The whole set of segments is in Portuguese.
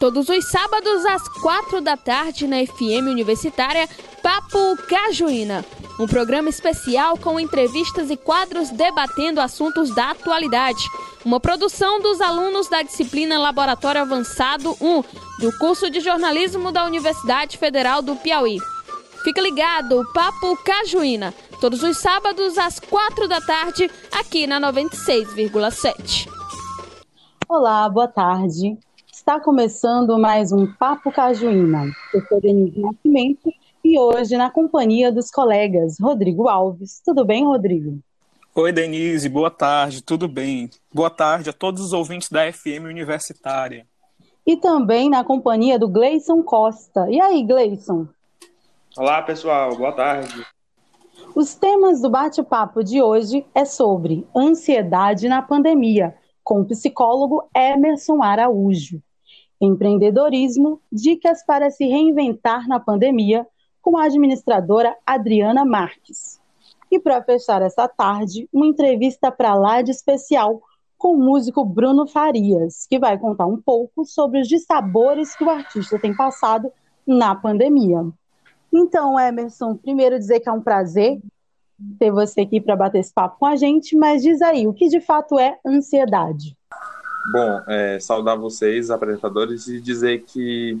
Todos os sábados às quatro da tarde na FM Universitária, Papo Cajuína. Um programa especial com entrevistas e quadros debatendo assuntos da atualidade. Uma produção dos alunos da disciplina Laboratório Avançado 1 do curso de jornalismo da Universidade Federal do Piauí. Fica ligado, Papo Cajuína, todos os sábados às quatro da tarde, aqui na 96,7. Olá, boa tarde. Está começando mais um Papo Cajuína. Eu sou Denise Nascimento e hoje na companhia dos colegas Rodrigo Alves. Tudo bem, Rodrigo? Oi, Denise, boa tarde, tudo bem? Boa tarde a todos os ouvintes da FM Universitária. E também na companhia do Gleison Costa. E aí, Gleison? Olá, pessoal, boa tarde. Os temas do bate-papo de hoje é sobre ansiedade na pandemia, com o psicólogo Emerson Araújo empreendedorismo, dicas para se reinventar na pandemia, com a administradora Adriana Marques. E para fechar essa tarde, uma entrevista para lá de especial com o músico Bruno Farias, que vai contar um pouco sobre os dissabores que o artista tem passado na pandemia. Então, Emerson, primeiro dizer que é um prazer ter você aqui para bater esse papo com a gente, mas diz aí, o que de fato é ansiedade? Bom, é, saudar vocês, apresentadores, e dizer que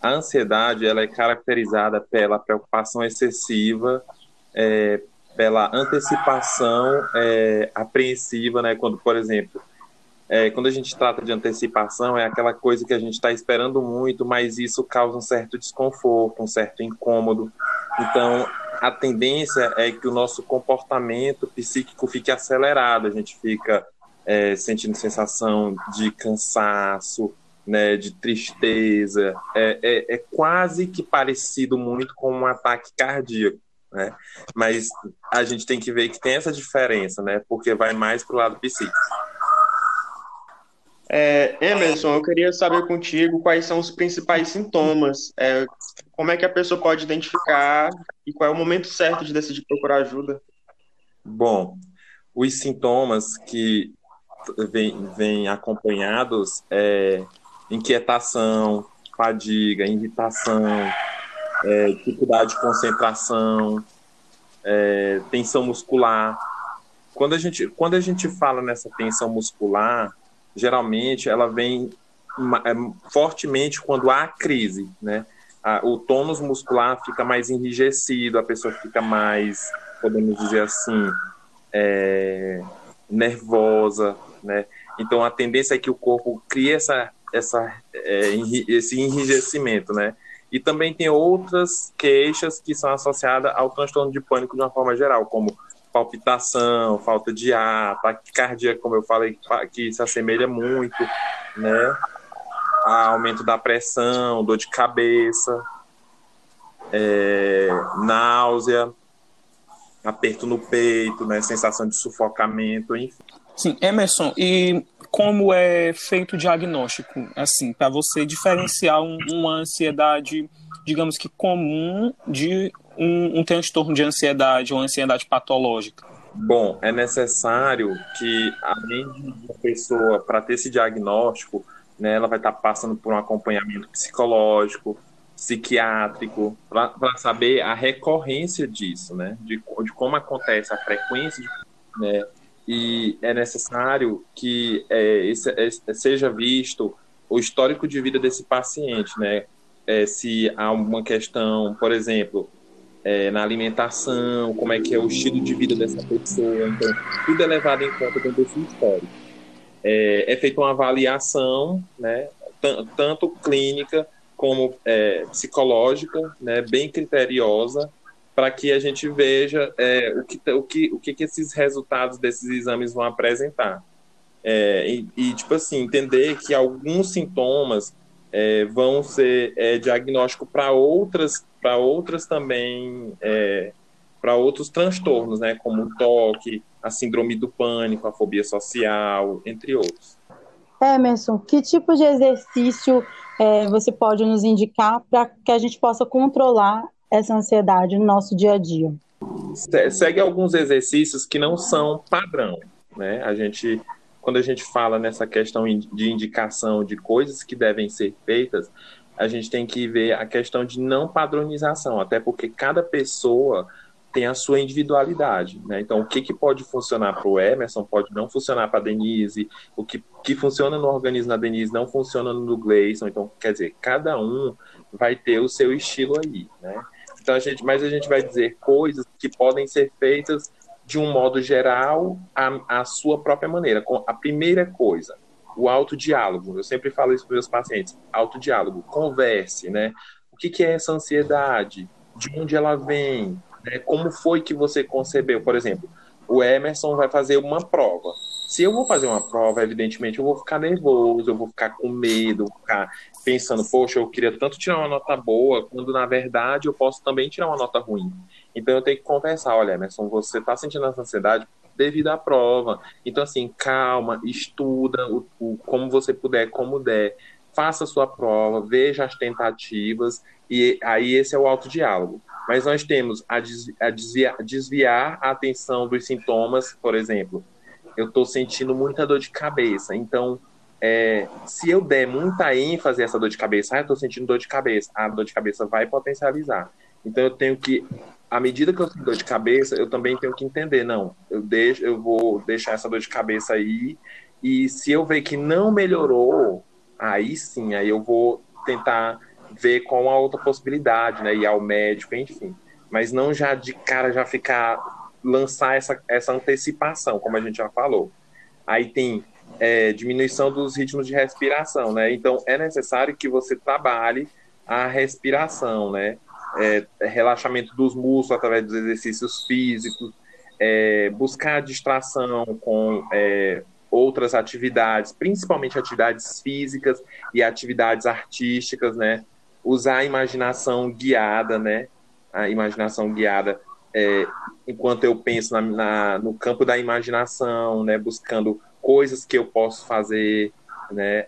a ansiedade ela é caracterizada pela preocupação excessiva, é, pela antecipação é, apreensiva, né? Quando, por exemplo, é, quando a gente trata de antecipação, é aquela coisa que a gente está esperando muito, mas isso causa um certo desconforto, um certo incômodo. Então, a tendência é que o nosso comportamento psíquico fique acelerado, a gente fica é, sentindo sensação de cansaço, né, de tristeza. É, é, é, quase que parecido muito com um ataque cardíaco. Né? Mas a gente tem que ver que tem essa diferença, né? porque vai mais para o lado psíquico. É, Emerson, eu queria saber contigo quais são os principais sintomas, é, como é que a pessoa pode identificar e qual é o momento certo de decidir procurar ajuda. Bom, os sintomas que vem, vem acompanhados é, inquietação, fadiga, irritação, é, dificuldade de concentração, é, tensão muscular. Quando a, gente, quando a gente fala nessa tensão muscular, geralmente ela vem é, fortemente quando há crise, né? o tônus muscular fica mais enrijecido, a pessoa fica mais, podemos dizer assim, é, nervosa, né? Então a tendência é que o corpo crie essa, essa, é, esse enrijecimento, né? E também tem outras queixas que são associadas ao transtorno de pânico de uma forma geral, como palpitação, falta de ar, taquicardia, como eu falei, que se assemelha muito, né? A aumento da pressão, dor de cabeça, é, náusea, aperto no peito, né? Sensação de sufocamento, enfim. Sim, Emerson, e como é feito o diagnóstico, assim, para você diferenciar um, uma ansiedade, digamos que comum, de um, um transtorno de ansiedade ou ansiedade patológica? Bom, é necessário que, além de uma pessoa, para ter esse diagnóstico, né, ela vai estar passando por um acompanhamento psicológico, psiquiátrico, para saber a recorrência disso, né, de, de como acontece a frequência, de, né, e é necessário que é, esse, é, seja visto o histórico de vida desse paciente, né? É, se há uma questão, por exemplo, é, na alimentação, como é que é o estilo de vida dessa pessoa, então tudo é levado em conta dentro desse histórico. É, é feita uma avaliação, né? Tanto clínica como é, psicológica, né? Bem criteriosa para que a gente veja é, o, que, o, que, o que, que esses resultados desses exames vão apresentar. É, e, e, tipo assim, entender que alguns sintomas é, vão ser é, diagnóstico para outras, para outras também, é, para outros transtornos, né, como o toque, a síndrome do pânico, a fobia social, entre outros. Emerson, que tipo de exercício é, você pode nos indicar para que a gente possa controlar essa ansiedade no nosso dia a dia? Segue alguns exercícios que não são padrão, né? A gente quando a gente fala nessa questão de indicação de coisas que devem ser feitas, a gente tem que ver a questão de não padronização, até porque cada pessoa tem a sua individualidade, né? Então, o que, que pode funcionar para o Emerson pode não funcionar para a Denise, o que, que funciona no organismo da Denise não funciona no Gleison. Então, quer dizer, cada um vai ter o seu estilo aí, né? Então, a gente, mas a gente vai dizer coisas que podem ser feitas de um modo geral, à, à sua própria maneira. A primeira coisa, o autodiálogo. Eu sempre falo isso para meus pacientes: autodiálogo, converse, né? O que, que é essa ansiedade? De onde ela vem? Né? Como foi que você concebeu? Por exemplo, o Emerson vai fazer uma prova. Se eu vou fazer uma prova, evidentemente eu vou ficar nervoso, eu vou ficar com medo, vou ficar pensando, poxa, eu queria tanto tirar uma nota boa, quando na verdade eu posso também tirar uma nota ruim. Então eu tenho que conversar, olha, Emerson, você está sentindo essa ansiedade devido à prova. Então, assim, calma, estuda o, o, como você puder, como der, faça a sua prova, veja as tentativas, e aí esse é o autodiálogo. Mas nós temos a, a desviar, desviar a atenção dos sintomas, por exemplo, eu estou sentindo muita dor de cabeça, então é, se eu der muita ênfase a essa dor de cabeça, ah, eu estou sentindo dor de cabeça, a dor de cabeça vai potencializar. Então eu tenho que à medida que eu sinto dor de cabeça, eu também tenho que entender, não, eu deixo, eu vou deixar essa dor de cabeça aí, e se eu ver que não melhorou, aí sim, aí eu vou tentar ver qual a outra possibilidade, né, ir ao médico, enfim. Mas não já de cara já ficar lançar essa, essa antecipação, como a gente já falou. Aí tem é, diminuição dos ritmos de respiração, né? Então é necessário que você trabalhe a respiração, né? é, relaxamento dos músculos através dos exercícios físicos, é, buscar distração com é, outras atividades, principalmente atividades físicas e atividades artísticas, né? Usar a imaginação guiada, né? A imaginação guiada, é, enquanto eu penso na, na, no campo da imaginação, né? Buscando coisas que eu posso fazer, né?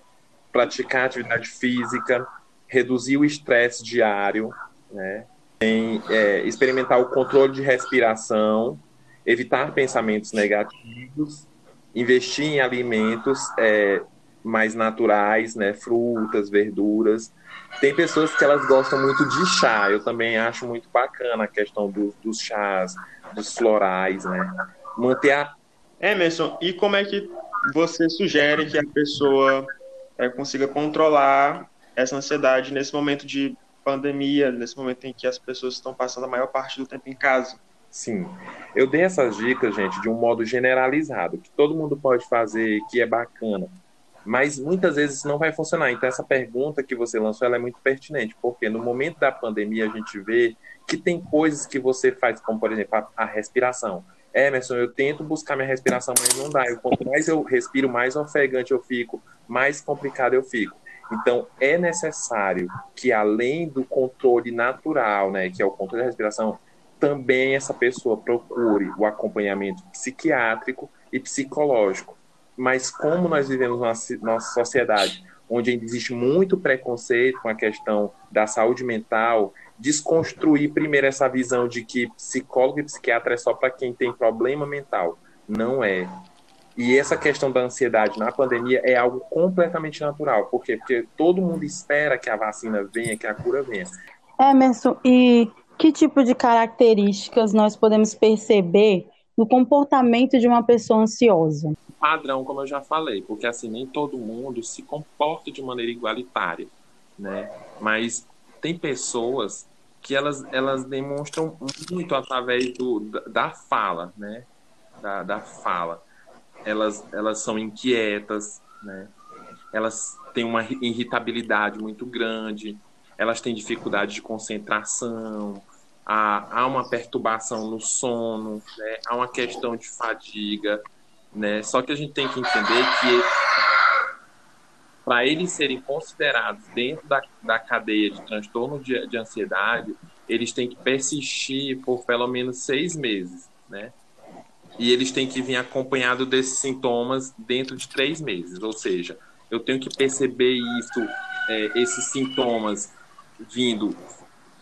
Praticar atividade física, reduzir o estresse diário, né? Tem é, experimentar o controle de respiração, evitar pensamentos negativos, investir em alimentos é, mais naturais, né? Frutas, verduras. Tem pessoas que elas gostam muito de chá. Eu também acho muito bacana a questão do, dos chás, dos florais, né? Manter a Emerson, e como é que você sugere que a pessoa é, consiga controlar essa ansiedade nesse momento de pandemia, nesse momento em que as pessoas estão passando a maior parte do tempo em casa. Sim, eu dei essas dicas, gente, de um modo generalizado, que todo mundo pode fazer, que é bacana, mas muitas vezes não vai funcionar. Então, essa pergunta que você lançou é muito pertinente, porque no momento da pandemia a gente vê que tem coisas que você faz, como por exemplo a, a respiração. Emerson, eu tento buscar minha respiração, mas não dá. Eu, quanto mais eu respiro, mais ofegante eu fico, mais complicado eu fico. Então, é necessário que, além do controle natural, né, que é o controle da respiração, também essa pessoa procure o acompanhamento psiquiátrico e psicológico. Mas como nós vivemos nossa, nossa sociedade onde existe muito preconceito com a questão da saúde mental, desconstruir primeiro essa visão de que psicólogo e psiquiatra é só para quem tem problema mental. Não é. E essa questão da ansiedade na pandemia é algo completamente natural. Por quê? Porque todo mundo espera que a vacina venha, que a cura venha. Emerson, e que tipo de características nós podemos perceber no comportamento de uma pessoa ansiosa? Padrão, como eu já falei, porque assim, nem todo mundo se comporta de maneira igualitária, né? Mas tem pessoas que elas, elas demonstram muito através do, da, fala, né? Da, da fala elas, elas são inquietas, né? elas têm uma irritabilidade muito grande, elas têm dificuldade de concentração, há, há uma perturbação no sono, né? há uma questão de fadiga. Né? Só que a gente tem que entender que para eles serem considerados dentro da, da cadeia de transtorno de, de ansiedade, eles têm que persistir por pelo menos seis meses, né? e eles têm que vir acompanhado desses sintomas dentro de três meses. Ou seja, eu tenho que perceber isso, é, esses sintomas vindo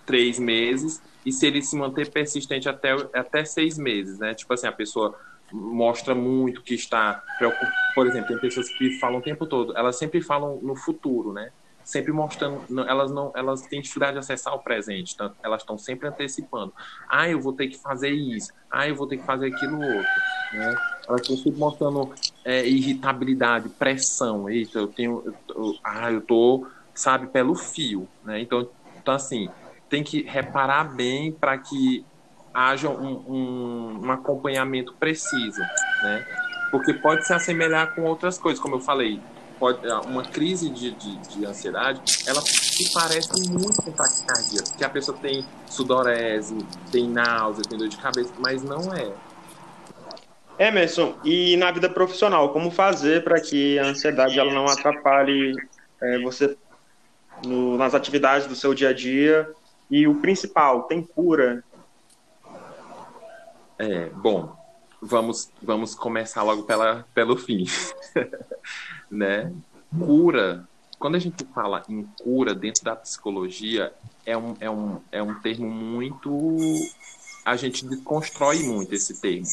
três meses e se ele se manter persistente até, até seis meses, né? Tipo assim, a pessoa mostra muito que está preocupado. Por exemplo, tem pessoas que falam o tempo todo, elas sempre falam no futuro, né? Sempre mostrando, elas não, elas têm dificuldade de acessar o presente, então elas estão sempre antecipando. Ah, eu vou ter que fazer isso. Ah, eu vou ter que fazer aquilo outro. Né? Elas estão sempre mostrando é, irritabilidade, pressão. Eita, eu tenho, eu, eu, ah, eu tô, sabe, pelo fio, né? Então, então assim, tem que reparar bem para que haja um, um, um, acompanhamento preciso, né? Porque pode se assemelhar com outras coisas, como eu falei, pode, uma crise de, de, de ansiedade, ela se parece muito com taquicardia, porque a pessoa tem sudorese, tem náusea, tem dor de cabeça, mas não é. Emerson, e na vida profissional, como fazer para que a ansiedade ela não atrapalhe é, você no, nas atividades do seu dia a dia? E o principal, tem cura é, bom, vamos, vamos começar logo pela, pelo fim. né? Cura, quando a gente fala em cura dentro da psicologia, é um, é um, é um termo muito. A gente desconstrói muito esse termo.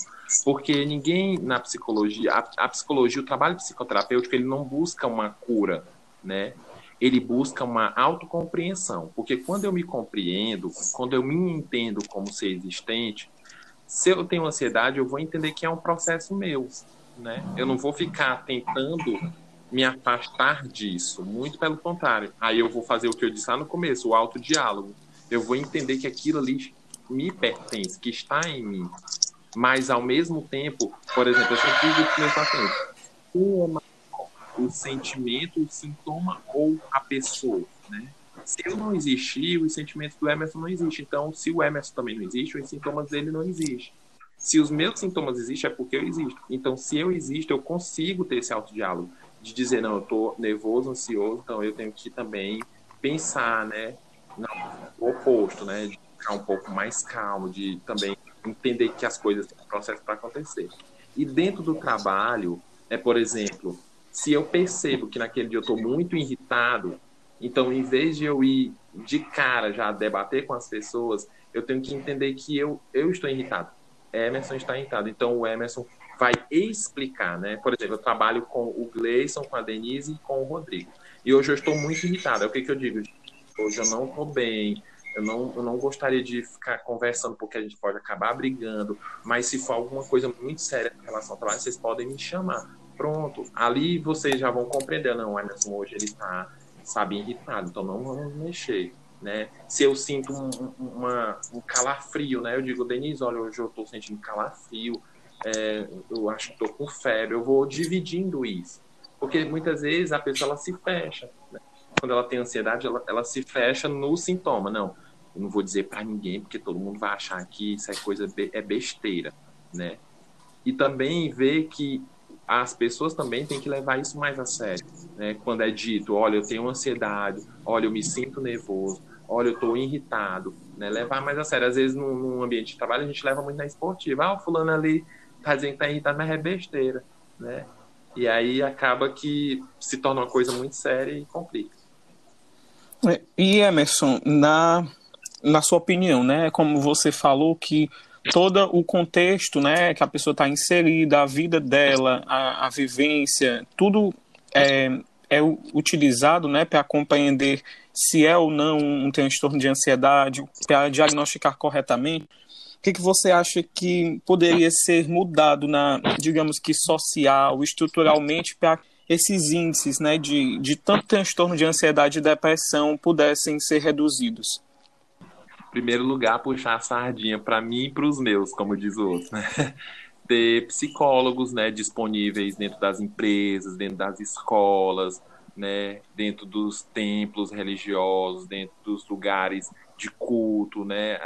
Porque ninguém na psicologia, a, a psicologia, o trabalho psicoterapêutico, ele não busca uma cura, né? ele busca uma autocompreensão, porque quando eu me compreendo, quando eu me entendo como ser existente, se eu tenho ansiedade, eu vou entender que é um processo meu, né? Eu não vou ficar tentando me afastar disso, muito pelo contrário. Aí eu vou fazer o que eu disse lá no começo, o autodiálogo. Eu vou entender que aquilo ali me pertence, que está em mim. Mas, ao mesmo tempo, por exemplo, eu sempre digo para meus pacientes, o, o sentimento, o sintoma ou a pessoa, né? Se eu não existir, os sentimentos do Emerson não existem. Então, se o Emerson também não existe, os sintomas dele não existem. Se os meus sintomas existem, é porque eu existo. Então, se eu existo, eu consigo ter esse autodiálogo de dizer, não, eu estou nervoso, ansioso, então eu tenho que também pensar, né? Não, o oposto, né? De ficar um pouco mais calmo, de também entender que as coisas têm um processo para acontecer. E dentro do trabalho, é, por exemplo, se eu percebo que naquele dia eu estou muito irritado, então, em vez de eu ir de cara já debater com as pessoas, eu tenho que entender que eu, eu estou irritado. Emerson está irritado. Então, o Emerson vai explicar, né? Por exemplo, eu trabalho com o Gleison, com a Denise e com o Rodrigo. E hoje eu estou muito irritado. É o que, que eu digo? Hoje eu não estou bem. Eu não, eu não gostaria de ficar conversando porque a gente pode acabar brigando. Mas se for alguma coisa muito séria em relação ao trabalho, vocês podem me chamar. Pronto. Ali vocês já vão compreender. Não, Emerson hoje ele está sabe, irritado, então não vamos mexer, né? Se eu sinto um, uma, um calafrio, né? Eu digo, Denise, olha, hoje eu estou sentindo calafrio, é, eu acho que estou com febre, eu vou dividindo isso. Porque muitas vezes a pessoa ela se fecha, né? Quando ela tem ansiedade, ela, ela se fecha no sintoma. Não, eu não vou dizer para ninguém, porque todo mundo vai achar que isso é coisa, é besteira, né? E também ver que as pessoas também têm que levar isso mais a sério. Né? Quando é dito, olha, eu tenho ansiedade, olha, eu me sinto nervoso, olha, eu estou irritado. Né? Levar mais a sério. Às vezes, num, num, ambiente de trabalho, a gente leva muito na esportiva. Ah, o fulano ali está dizendo que está irritado, mas é besteira. Né? E aí acaba que se torna uma coisa muito séria e complica. É, e Emerson, na, na sua opinião, né, como você falou que todo o contexto né, que a pessoa está inserida, a vida dela, a, a vivência, tudo é, é utilizado né, para compreender se é ou não um transtorno de ansiedade, para diagnosticar corretamente. O que, que você acha que poderia ser mudado na, digamos que social, estruturalmente, para esses índices né, de, de tanto transtorno de ansiedade e depressão pudessem ser reduzidos? primeiro lugar, puxar a sardinha para mim e para os meus, como diz o outro, né? Ter psicólogos, né, disponíveis dentro das empresas, dentro das escolas, né, dentro dos templos religiosos, dentro dos lugares de culto, né?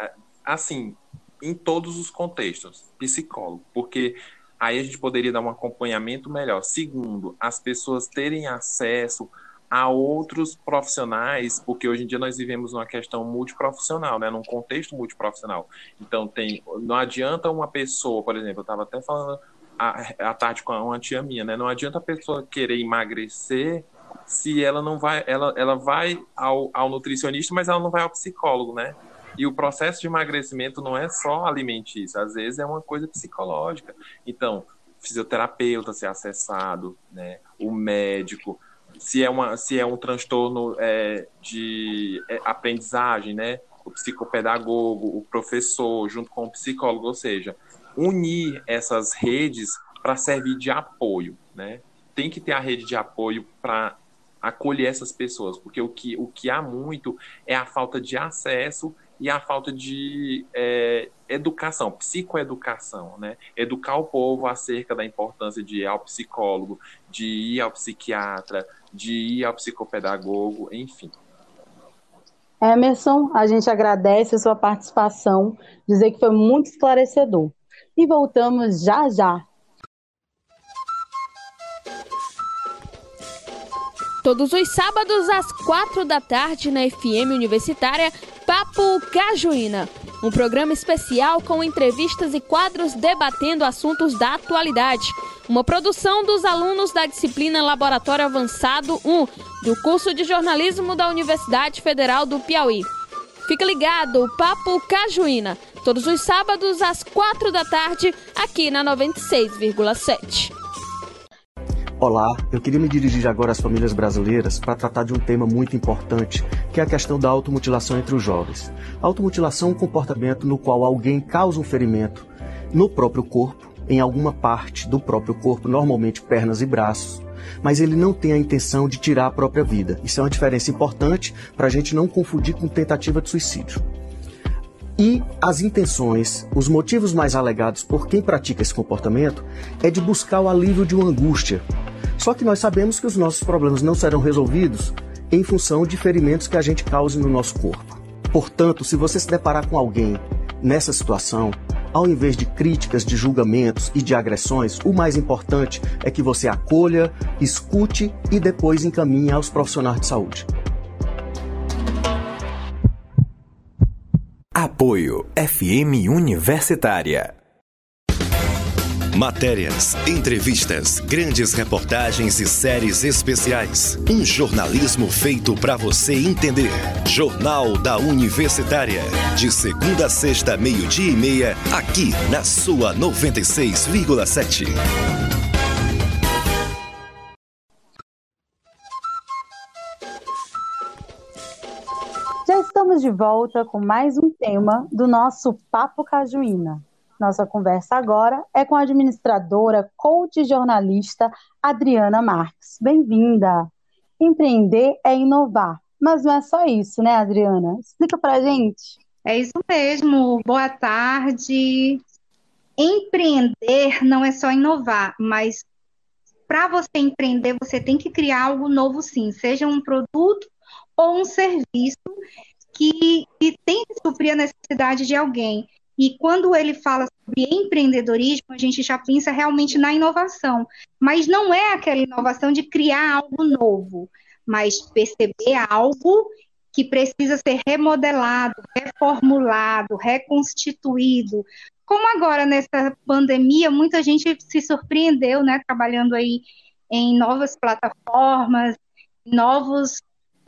Assim, em todos os contextos, psicólogo, porque aí a gente poderia dar um acompanhamento melhor. Segundo, as pessoas terem acesso a outros profissionais, porque hoje em dia nós vivemos uma questão multiprofissional, né, num contexto multiprofissional. Então tem, não adianta uma pessoa, por exemplo, eu estava até falando à, tarde com uma tia minha, né, não adianta a pessoa querer emagrecer se ela não vai, ela, ela vai ao, ao nutricionista, mas ela não vai ao psicólogo, né? E o processo de emagrecimento não é só alimentício, às vezes é uma coisa psicológica. Então, fisioterapeuta ser acessado, né? O médico, se é, uma, se é um transtorno é, de é, aprendizagem, né? O psicopedagogo, o professor, junto com o psicólogo, ou seja, unir essas redes para servir de apoio, né? Tem que ter a rede de apoio para acolher essas pessoas, porque o que, o que há muito é a falta de acesso e a falta de é, educação, psicoeducação, né? Educar o povo acerca da importância de ir ao psicólogo, de ir ao psiquiatra, de ir ao psicopedagogo, enfim. Emerson, a gente agradece a sua participação, dizer que foi muito esclarecedor. E voltamos já já Todos os sábados, às quatro da tarde, na FM Universitária, Papo Cajuína. Um programa especial com entrevistas e quadros debatendo assuntos da atualidade. Uma produção dos alunos da disciplina Laboratório Avançado 1, do curso de jornalismo da Universidade Federal do Piauí. Fica ligado, Papo Cajuína, todos os sábados às quatro da tarde, aqui na 96,7. Olá, eu queria me dirigir agora às famílias brasileiras para tratar de um tema muito importante, que é a questão da automutilação entre os jovens. A automutilação é um comportamento no qual alguém causa um ferimento no próprio corpo, em alguma parte do próprio corpo, normalmente pernas e braços, mas ele não tem a intenção de tirar a própria vida. Isso é uma diferença importante para a gente não confundir com tentativa de suicídio. E as intenções, os motivos mais alegados por quem pratica esse comportamento é de buscar o alívio de uma angústia, só que nós sabemos que os nossos problemas não serão resolvidos em função de ferimentos que a gente cause no nosso corpo. Portanto, se você se deparar com alguém nessa situação, ao invés de críticas, de julgamentos e de agressões, o mais importante é que você acolha, escute e depois encaminhe aos profissionais de saúde. Apoio FM Universitária. Matérias, entrevistas, grandes reportagens e séries especiais. Um jornalismo feito para você entender. Jornal da Universitária. De segunda a sexta, meio-dia e meia, aqui na sua 96,7. Já estamos de volta com mais um tema do nosso Papo Cajuína. Nossa conversa agora é com a administradora, coach e jornalista Adriana Marques. Bem-vinda! Empreender é inovar, mas não é só isso, né, Adriana? Explica pra gente. É isso mesmo. Boa tarde. Empreender não é só inovar, mas para você empreender, você tem que criar algo novo, sim, seja um produto ou um serviço que, que tem que suprir a necessidade de alguém. E quando ele fala sobre empreendedorismo, a gente já pensa realmente na inovação. Mas não é aquela inovação de criar algo novo, mas perceber algo que precisa ser remodelado, reformulado, reconstituído. Como agora nessa pandemia, muita gente se surpreendeu, né, trabalhando aí em novas plataformas, novos,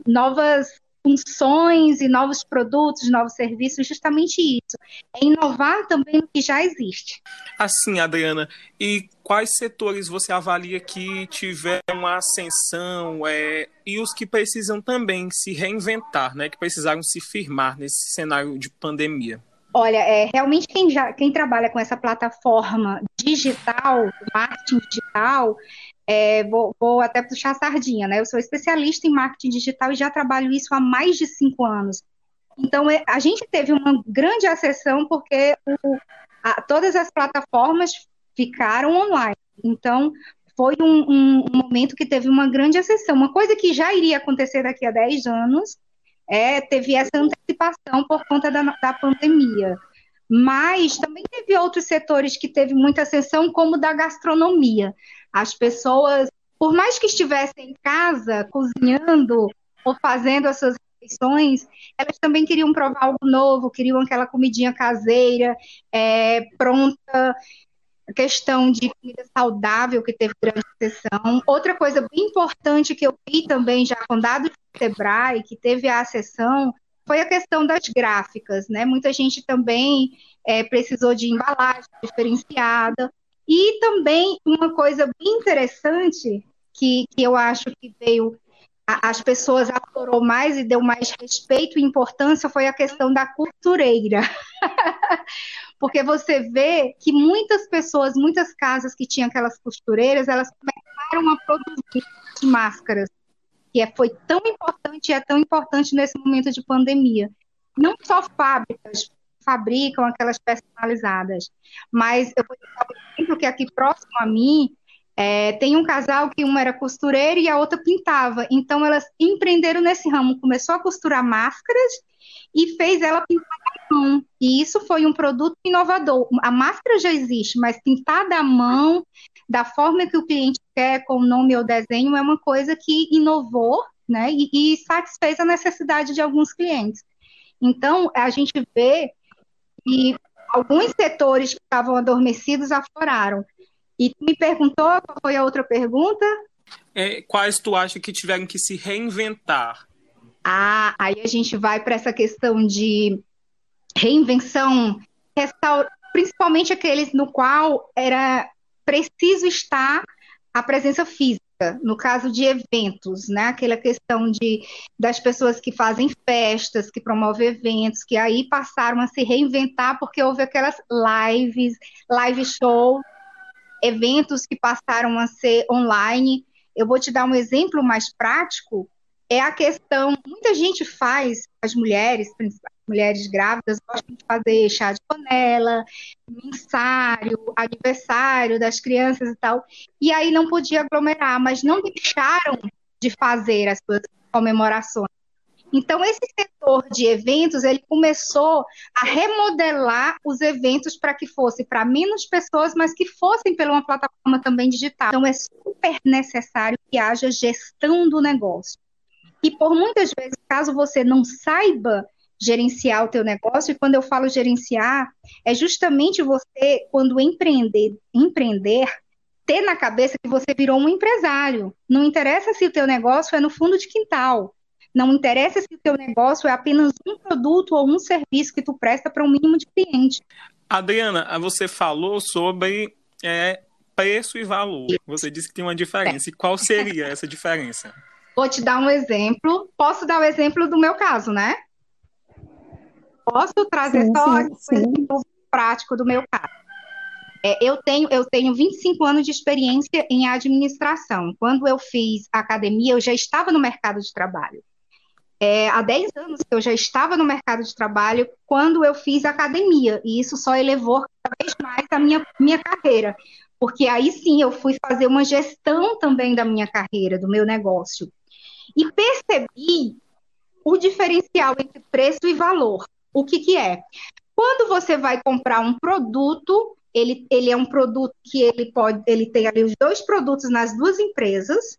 novas funções e novos produtos, novos serviços, justamente isso. É inovar também no que já existe. Assim, Adriana, e quais setores você avalia que tiveram uma ascensão é, e os que precisam também se reinventar, né, que precisaram se firmar nesse cenário de pandemia? Olha, é, realmente quem, já, quem trabalha com essa plataforma digital, marketing digital, é, vou, vou, até puxar a sardinha, né? Eu sou especialista em marketing digital e já trabalho isso há mais de cinco anos. Então, é, a gente teve uma grande acessão porque o, a, todas as plataformas ficaram online. Então, foi um, um, um, momento que teve uma grande acessão. Uma coisa que já iria acontecer daqui a 10 anos é, teve essa antecipação por conta da, da pandemia. Mas também teve outros setores que teve muita ascensão, como da gastronomia. As pessoas, por mais que estivessem em casa, cozinhando ou fazendo as suas refeições, elas também queriam provar algo novo, queriam aquela comidinha caseira, é, pronta, a questão de comida saudável que teve grande sessão. Outra coisa bem importante que eu vi também já com dados do Sebrae, que teve a sessão, foi a questão das gráficas, né? Muita gente também é, precisou de embalagem diferenciada. E também uma coisa bem interessante que, que eu acho que veio as pessoas aflorou mais e deu mais respeito e importância foi a questão da costureira. Porque você vê que muitas pessoas, muitas casas que tinham aquelas costureiras, elas começaram a produzir máscaras, que é, foi tão importante e é tão importante nesse momento de pandemia. Não só fábricas fabricam aquelas personalizadas, mas eu vou dar um exemplo que aqui próximo a mim é, tem um casal que uma era costureira e a outra pintava. Então elas empreenderam nesse ramo, começou a costurar máscaras e fez ela pintar à mão. E isso foi um produto inovador. A máscara já existe, mas pintada à mão, da forma que o cliente quer, com o nome ou desenho, é uma coisa que inovou né, e, e satisfez a necessidade de alguns clientes. Então, a gente vê que alguns setores que estavam adormecidos afloraram. E tu me perguntou qual foi a outra pergunta? É, quais tu acha que tiveram que se reinventar? Ah, aí a gente vai para essa questão de reinvenção, principalmente aqueles no qual era preciso estar a presença física. No caso de eventos, né? Aquela questão de das pessoas que fazem festas, que promovem eventos, que aí passaram a se reinventar porque houve aquelas lives, live show eventos que passaram a ser online. Eu vou te dar um exemplo mais prático. É a questão, muita gente faz, as mulheres, mulheres grávidas, gostam de fazer chá de panela, mensário, aniversário das crianças e tal. E aí não podia aglomerar, mas não deixaram de fazer as suas comemorações. Então, esse setor de eventos, ele começou a remodelar os eventos para que fosse para menos pessoas, mas que fossem pela uma plataforma também digital. Então, é super necessário que haja gestão do negócio. E por muitas vezes, caso você não saiba gerenciar o teu negócio, e quando eu falo gerenciar, é justamente você, quando empreender, empreender, ter na cabeça que você virou um empresário. Não interessa se o teu negócio é no fundo de quintal. Não interessa se o teu negócio é apenas um produto ou um serviço que tu presta para um mínimo de cliente. Adriana, você falou sobre é, preço e valor. Você disse que tem uma diferença. E qual seria essa diferença? Vou te dar um exemplo. Posso dar o um exemplo do meu caso, né? Posso trazer sim, só sim, sim. prático do meu caso. É, eu, tenho, eu tenho 25 anos de experiência em administração. Quando eu fiz academia, eu já estava no mercado de trabalho. É, há 10 anos que eu já estava no mercado de trabalho quando eu fiz academia, e isso só elevou cada vez mais a minha, minha carreira, porque aí sim eu fui fazer uma gestão também da minha carreira, do meu negócio. E percebi o diferencial entre preço e valor. O que, que é? Quando você vai comprar um produto, ele, ele é um produto que ele pode, ele tem ali os dois produtos nas duas empresas,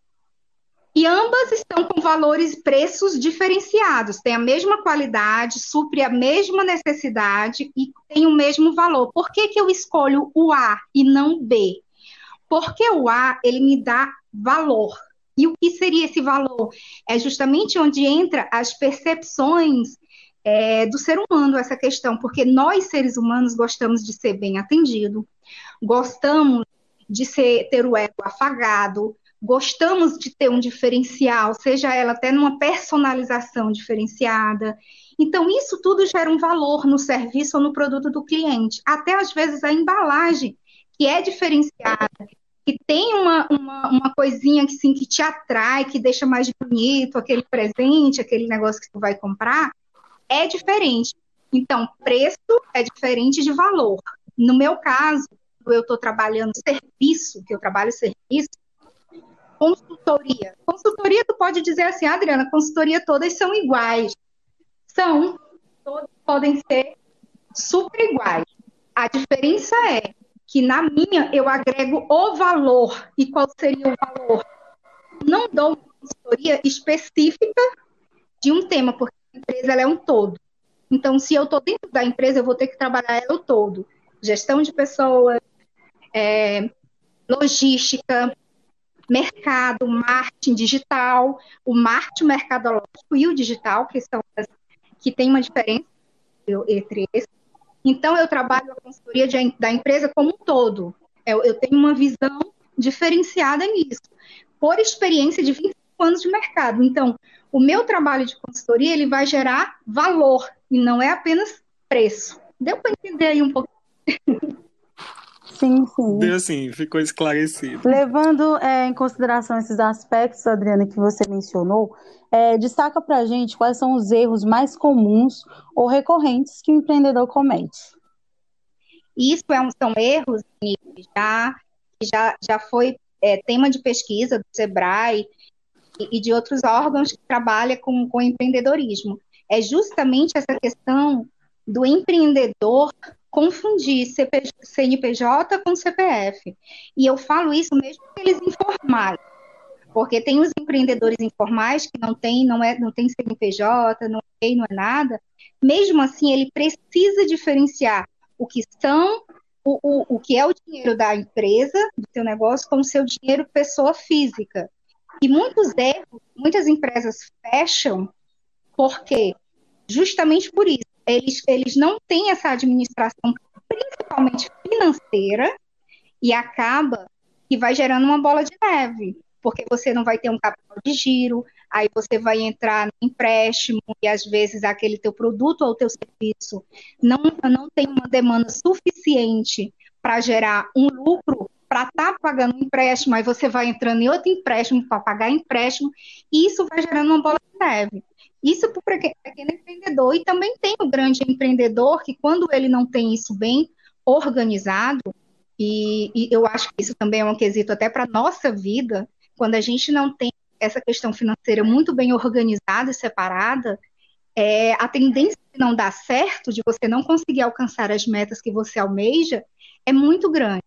e ambas estão com valores e preços diferenciados, tem a mesma qualidade, supre a mesma necessidade e tem o mesmo valor. Por que, que eu escolho o A e não o B? Porque o A, ele me dá valor. E o que seria esse valor? É justamente onde entra as percepções é, do ser humano, essa questão, porque nós, seres humanos, gostamos de ser bem atendido, gostamos de ser, ter o ego afagado, gostamos de ter um diferencial, seja ela até numa personalização diferenciada. Então, isso tudo gera um valor no serviço ou no produto do cliente. Até às vezes a embalagem, que é diferenciada, que tem uma, uma, uma coisinha que, sim, que te atrai, que deixa mais bonito aquele presente, aquele negócio que tu vai comprar, é diferente. Então, preço é diferente de valor. No meu caso, eu estou trabalhando serviço, que eu trabalho serviço, consultoria. Consultoria, tu pode dizer assim, Adriana, consultoria todas são iguais. São, todas podem ser super iguais. A diferença é que na minha eu agrego o valor. E qual seria o valor? Não dou uma consultoria específica de um tema, porque empresa é um todo. Então, se eu estou dentro da empresa, eu vou ter que trabalhar ela o todo. Gestão de pessoas, é, logística, mercado, marketing digital, o marketing mercadológico e o digital, que são as, que tem uma diferença entre esses. Então, eu trabalho a consultoria de, da empresa como um todo. Eu, eu tenho uma visão diferenciada nisso, por experiência de 25 anos de mercado. Então, o meu trabalho de consultoria ele vai gerar valor e não é apenas preço. Deu para entender aí um pouco? Sim, sim. Deu sim, ficou esclarecido. Levando é, em consideração esses aspectos, Adriana, que você mencionou, é, destaca para a gente quais são os erros mais comuns ou recorrentes que o empreendedor comete. Isso é um, são erros que já, já, já foi é, tema de pesquisa do SEBRAE e, de outros órgãos que trabalham com, com empreendedorismo. É justamente essa questão do empreendedor confundir CNPJ com CPF. E eu falo isso mesmo eles informais, porque tem os empreendedores informais que não tem, não é, não tem CNPJ, não tem, não é nada. Mesmo assim, ele precisa diferenciar o que são o, o, o que é o dinheiro da empresa, do seu negócio, com o seu dinheiro pessoa física. E muitos erros, muitas empresas fecham porque justamente por isso eles, eles não têm essa administração, principalmente financeira, e acaba que vai gerando uma bola de neve, porque você não vai ter um capital de giro, aí você vai entrar no empréstimo e às vezes aquele teu produto ou teu serviço não, não tem uma demanda suficiente para gerar um lucro para estar tá pagando um empréstimo, aí você vai entrando em outro empréstimo para pagar empréstimo, e isso vai gerando uma bola de neve. Isso para o pequeno empreendedor. E também tem o grande empreendedor que, quando ele não tem isso bem organizado, e, e eu acho que isso também é um quesito até para a nossa vida, quando a gente não tem essa questão financeira muito bem organizada e separada, é, a tendência de não dar certo, de você não conseguir alcançar as metas que você almeja, é muito grande.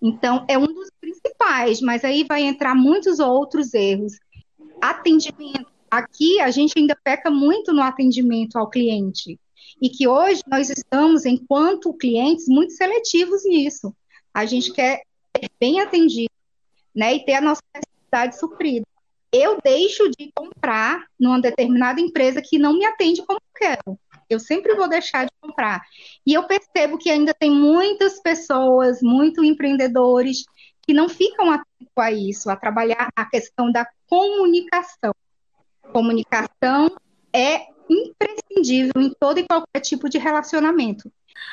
Então, é um dos principais, mas aí vai entrar muitos outros erros. Atendimento Aqui a gente ainda peca muito no atendimento ao cliente. E que hoje nós estamos, enquanto clientes, muito seletivos nisso. A gente quer ser bem atendido, né? E ter a nossa necessidade suprida. Eu deixo de comprar numa determinada empresa que não me atende como eu quero. Eu sempre vou deixar de comprar. E eu percebo que ainda tem muitas pessoas, muitos empreendedores, que não ficam atentos a isso, a trabalhar a questão da comunicação comunicação é imprescindível em todo e qualquer tipo de relacionamento.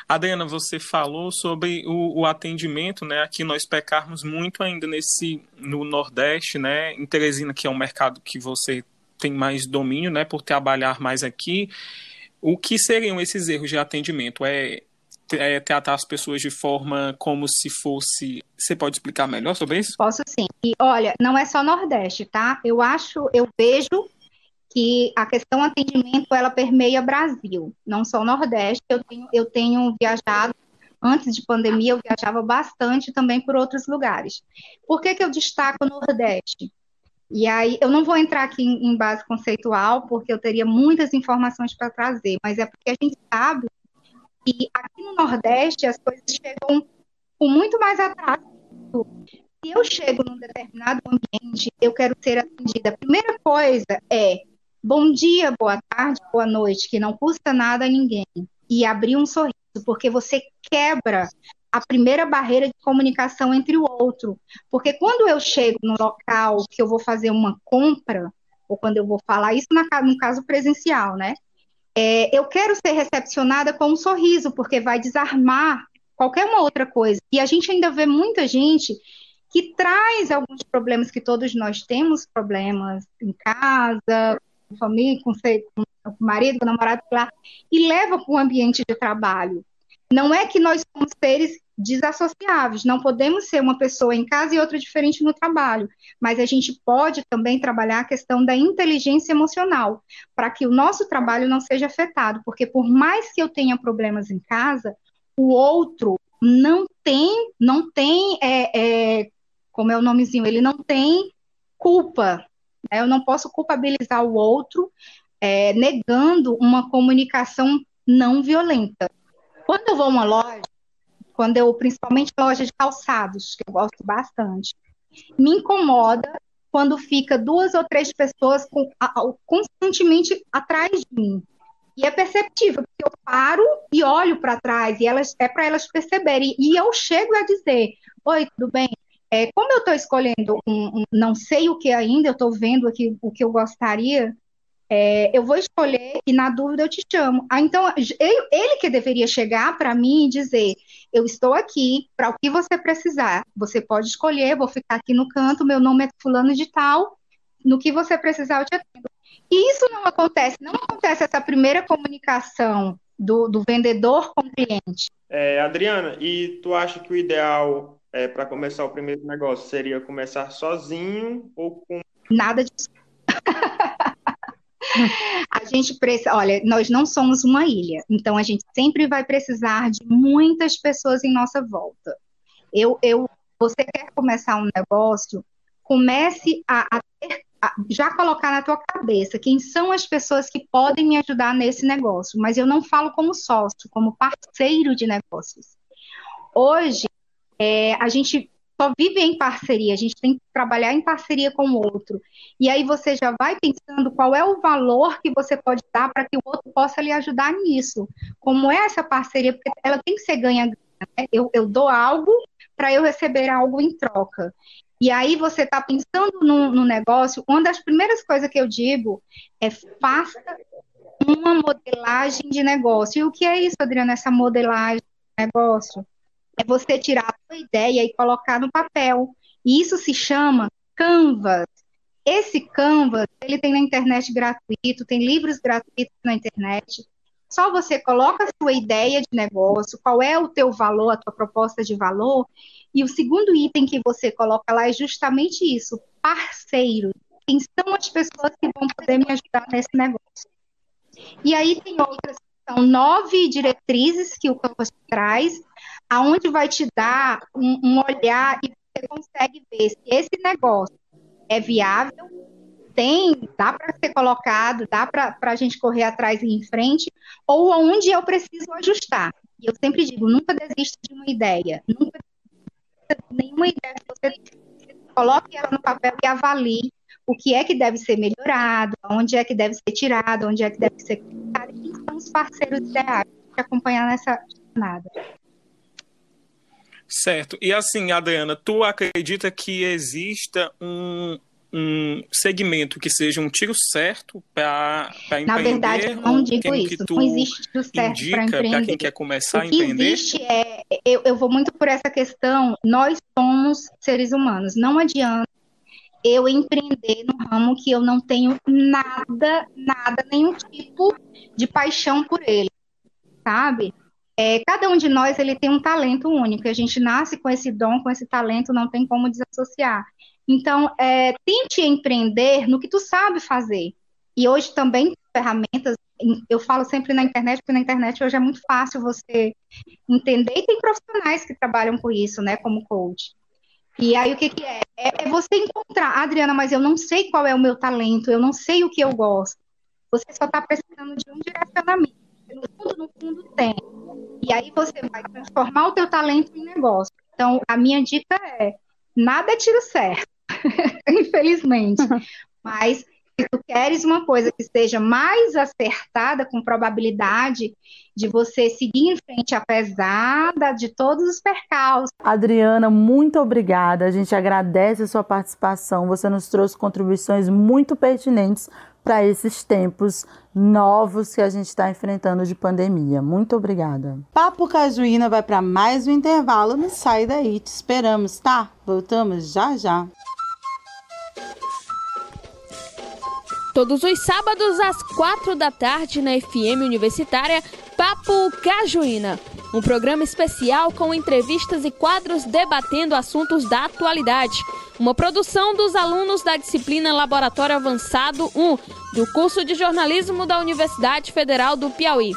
Adriana, você falou sobre o, o, atendimento, né? Aqui nós pecarmos muito ainda nesse no Nordeste, né? Em Teresina, que é um mercado que você tem mais domínio, né? Por trabalhar mais aqui. O que seriam esses erros de atendimento? É, é tratar as pessoas de forma como se fosse. Você pode explicar melhor sobre isso? Posso sim. E olha, não é só Nordeste, tá? Eu acho, eu vejo que a questão atendimento ela permeia Brasil, não só Nordeste. Eu tenho, eu tenho viajado antes de pandemia, eu viajava bastante também por outros lugares. Por que, que eu destaco o Nordeste? E aí, eu não vou entrar aqui em, base conceitual, porque eu teria muitas informações para trazer, mas é porque a gente sabe que aqui no Nordeste as coisas chegam com muito mais atraso. Se eu chego num determinado ambiente, eu quero ser atendida. A primeira coisa é bom dia, boa tarde, boa noite, que não custa nada a ninguém, e abrir um sorriso, porque você quebra a primeira barreira de comunicação entre o outro. Porque quando eu chego no local que eu vou fazer uma compra, ou quando eu vou falar isso no caso presencial, né? É, eu quero ser recepcionada com um sorriso, porque vai desarmar qualquer uma outra coisa. E a gente ainda vê muita gente que traz alguns problemas que todos nós temos, problemas em casa, com família, com, com o marido, com o namorado, lá, e leva para o ambiente de trabalho. Não é que nós somos seres desassociáveis, não podemos ser uma pessoa em casa e outra diferente no trabalho, mas a gente pode também trabalhar a questão da inteligência emocional, para que o nosso trabalho não seja afetado, porque por mais que eu tenha problemas em casa, o outro não tem, não tem, é, é, como é o nomezinho, ele não tem culpa né? Eu não posso culpabilizar o outro é, negando uma comunicação não violenta. Quando eu vou a uma loja, quando eu, principalmente loja de calçados, que eu gosto bastante, me incomoda quando fica duas ou três pessoas com, constantemente atrás de mim. E é perceptível, porque eu paro e olho para trás, e elas é para elas perceberem. E eu chego a dizer: Oi, tudo bem? É, como eu estou escolhendo um, um, não sei o que ainda, eu estou vendo aqui o que eu gostaria, é, eu vou escolher e na dúvida eu te chamo. Ah, então, ele que deveria chegar para mim e dizer: Eu estou aqui para o que você precisar. Você pode escolher, vou ficar aqui no canto, meu nome é Fulano de Tal, no que você precisar eu te atendo. E isso não acontece, não acontece essa primeira comunicação do, do vendedor com o cliente. É, Adriana, e tu acha que o ideal é, para começar o primeiro negócio seria começar sozinho ou com. Nada disso. a gente precisa, olha, nós não somos uma ilha, então a gente sempre vai precisar de muitas pessoas em nossa volta. Eu, eu, você quer começar um negócio, comece a, a, ter, a, já colocar na tua cabeça quem são as pessoas que podem me ajudar nesse negócio, mas eu não falo como sócio, como parceiro de negócios. Hoje, é, a gente só vive em parceria, a gente tem que trabalhar em parceria com o outro. E aí você já vai pensando qual é o valor que você pode dar para que o outro possa lhe ajudar nisso. Como é essa parceria? Porque ela tem que ser ganha-ganha. Né? Eu, eu dou algo para eu receber algo em troca. E aí você está pensando no, no negócio, uma das primeiras coisas que eu digo é faça uma modelagem de negócio. E o que é isso, Adriana, essa modelagem de negócio? É você tirar a sua ideia e colocar no papel. E isso se chama Canvas. Esse Canvas, ele tem na internet gratuito, tem livros gratuitos na internet. Só você coloca a sua ideia de negócio, qual é o teu valor, a tua proposta de valor, e o segundo item que você coloca lá é justamente isso, parceiro. Quem são as pessoas que vão poder me ajudar nesse negócio? E aí tem outras, são nove diretrizes que o Canvas traz, aonde vai te dar um, um olhar e você consegue ver se esse negócio é viável, tem, dá para ser colocado, dá para a gente correr atrás e ir em frente, ou onde eu preciso ajustar. E eu sempre digo, nunca desista de uma ideia, nunca de nenhuma ideia que você coloque ela no papel e avalie o que é que deve ser melhorado, onde é que deve ser tirado, onde é que deve ser e quem são os parceiros ideais para acompanhar nessa jornada. Certo. E assim, Adriana, tu acredita que exista um, um segmento que seja um tiro certo para empreender? Na verdade, eu não digo isso. não existe tiro certo para empreender. Para quem quer começar a empreender? existe é, eu, eu vou muito por essa questão, nós somos seres humanos, não adianta eu empreender no ramo que eu não tenho nada, nada, nenhum tipo de paixão por ele, sabe? É, cada um de nós ele tem um talento único. A gente nasce com esse dom, com esse talento, não tem como desassociar. Então, é, tente empreender no que tu sabe fazer. E hoje também ferramentas. Eu falo sempre na internet, porque na internet hoje é muito fácil você entender. E tem profissionais que trabalham com isso, né, como coach. E aí o que, que é? é? é? você encontrar, Adriana, mas eu não sei qual é o meu talento, eu não sei o que eu gosto. Você só está precisando de um direcionamento. No fundo, no fundo tem. E aí você vai transformar o teu talento em negócio. Então, a minha dica é, nada é tiro certo, infelizmente. Mas se tu queres uma coisa que seja mais acertada, com probabilidade de você seguir em frente, apesar de todos os percalços. Adriana, muito obrigada. A gente agradece a sua participação. Você nos trouxe contribuições muito pertinentes para esses tempos novos que a gente está enfrentando de pandemia. Muito obrigada. Papo Cajuína vai para mais um intervalo. Não sai daí, te esperamos, tá? Voltamos já já. Todos os sábados às quatro da tarde na FM Universitária, Papo Cajuína. Um programa especial com entrevistas e quadros debatendo assuntos da atualidade uma produção dos alunos da disciplina Laboratório Avançado 1 do curso de jornalismo da Universidade Federal do Piauí.